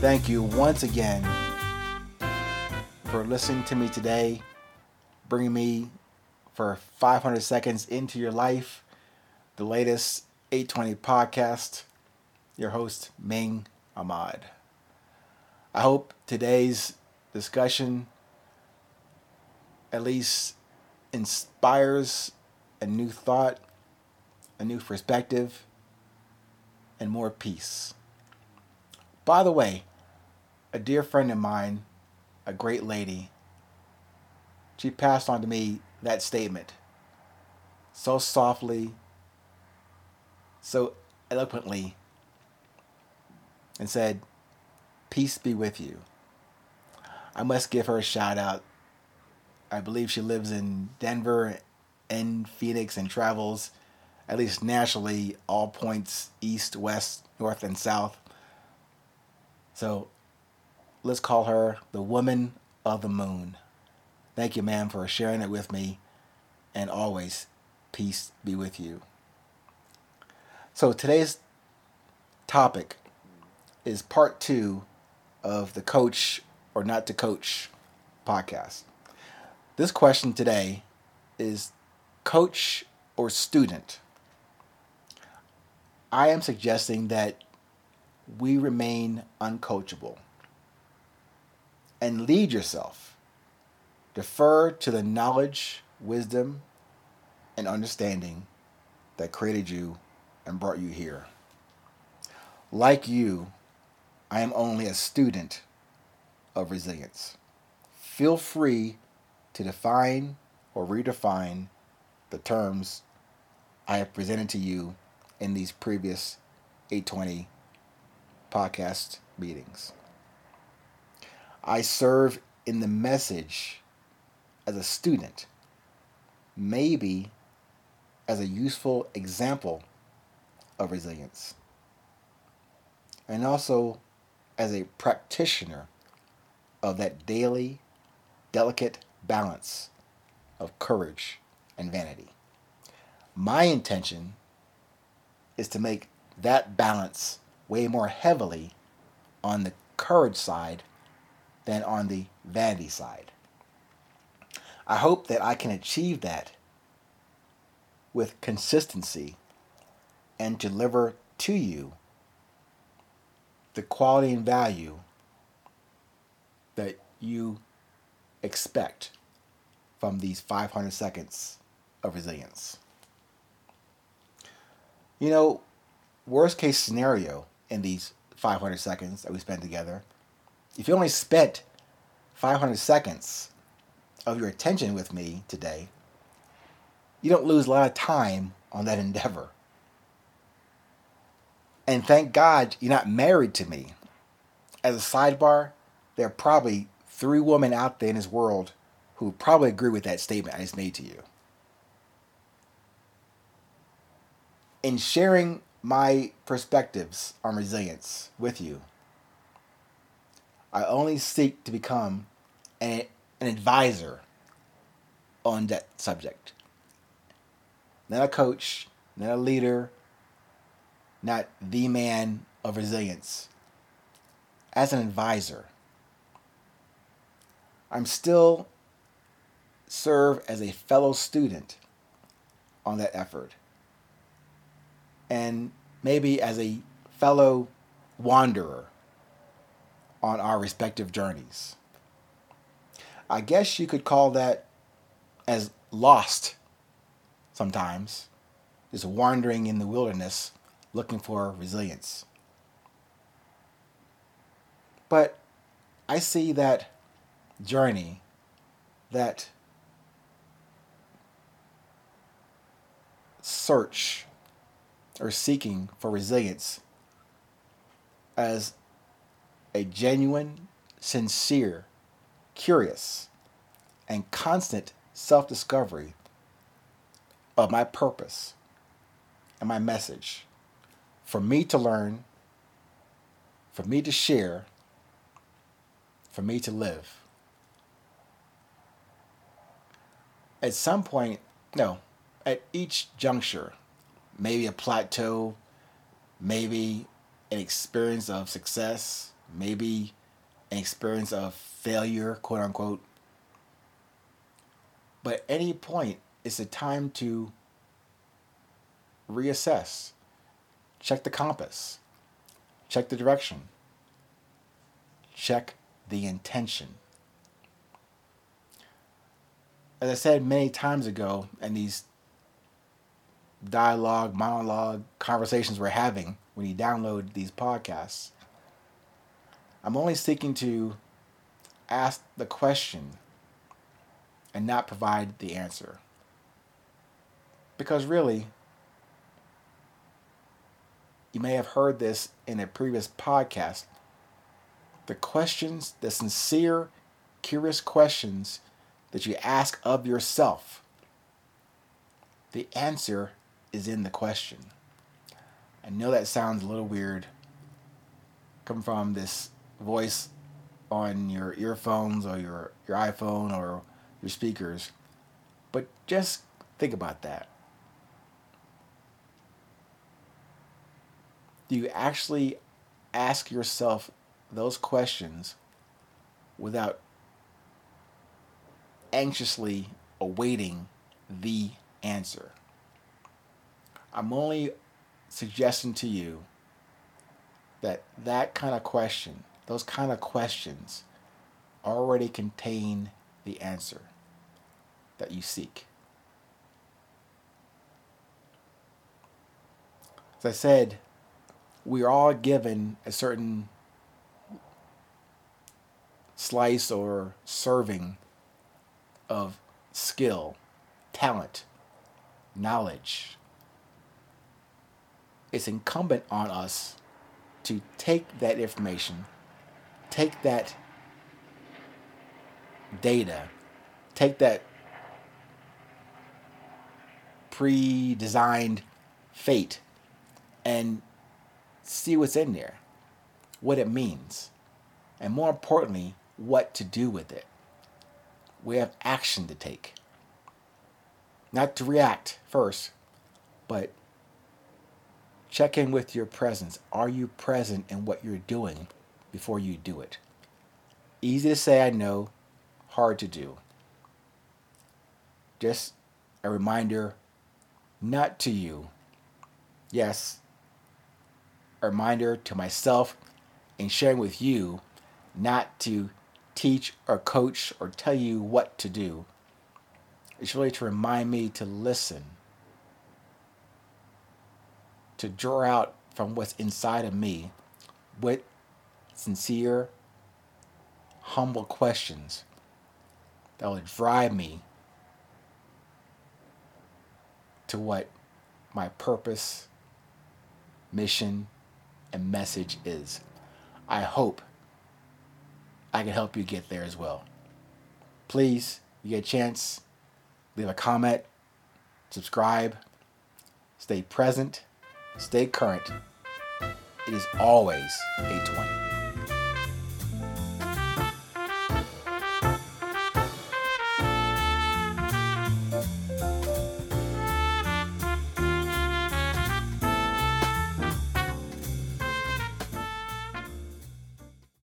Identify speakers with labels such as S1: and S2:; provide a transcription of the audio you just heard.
S1: Thank you once again for listening to me today, bringing me for 500 seconds into your life, the latest 820 podcast. Your host, Ming Ahmad. I hope today's discussion at least inspires a new thought, a new perspective, and more peace. By the way, a dear friend of mine, a great lady, she passed on to me that statement so softly, so eloquently, and said, Peace be with you. I must give her a shout out. I believe she lives in Denver and Phoenix and travels at least nationally all points east, west, north, and south. So let's call her the woman of the moon. Thank you, ma'am, for sharing it with me. And always, peace be with you. So today's topic is part two of the Coach or Not to Coach podcast. This question today is coach or student? I am suggesting that we remain uncoachable and lead yourself. Defer to the knowledge, wisdom, and understanding that created you and brought you here. Like you, I am only a student of resilience. Feel free to define or redefine the terms I have presented to you in these previous 820 podcast meetings. I serve in the message as a student, maybe as a useful example of resilience, and also as a practitioner of that daily, delicate balance of courage and vanity. My intention is to make that balance weigh more heavily on the courage side than on the vanity side. I hope that I can achieve that with consistency and deliver to you the quality and value that you expect from these 500 seconds of resilience. You know, worst case scenario in these 500 seconds that we spend together, if you only spent 500 seconds of your attention with me today, you don't lose a lot of time on that endeavor. And thank God you're not married to me. As a sidebar, there are probably three women out there in this world who probably agree with that statement I just made to you. In sharing my perspectives on resilience with you, I only seek to become an, an advisor on that subject. Not a coach, not a leader, not the man of resilience. As an advisor, I'm still serve as a fellow student on that effort. And maybe as a fellow wanderer on our respective journeys. I guess you could call that as lost sometimes, just wandering in the wilderness looking for resilience. But I see that journey, that search or seeking for resilience as a genuine, sincere, curious, and constant self discovery of my purpose and my message for me to learn, for me to share, for me to live. At some point, no, at each juncture, maybe a plateau, maybe an experience of success, maybe an experience of failure, quote unquote. But at any point, it's a time to reassess, check the compass, check the direction, check the intention. As I said many times ago, in these dialogue, monologue conversations we're having when you download these podcasts, I'm only seeking to ask the question and not provide the answer. Because really, you may have heard this in a previous podcast. The questions, the sincere, curious questions that you ask of yourself, the answer is in the question. I know that sounds a little weird coming from this voice on your earphones or your, your iPhone or your speakers, but just think about that. Do you actually ask yourself those questions without anxiously awaiting the answer? I'm only suggesting to you that that kind of question, those kind of questions, already contain the answer that you seek. As I said, we are all given a certain slice or serving of skill, talent, knowledge, it's incumbent on us to take that information, take that data, take that pre designed fate, and see what's in there, what it means, and more importantly, what to do with it. We have action to take. Not to react first, but Check in with your presence. Are you present in what you're doing before you do it? Easy to say, I know, hard to do. Just a reminder not to you. Yes, a reminder to myself and sharing with you not to teach or coach or tell you what to do. It's really to remind me to listen to draw out from what's inside of me with sincere, humble questions that will drive me to what my purpose, mission, and message is. I hope I can help you get there as well. Please, you get a chance, leave a comment, subscribe, stay present Stay current. It is always 820.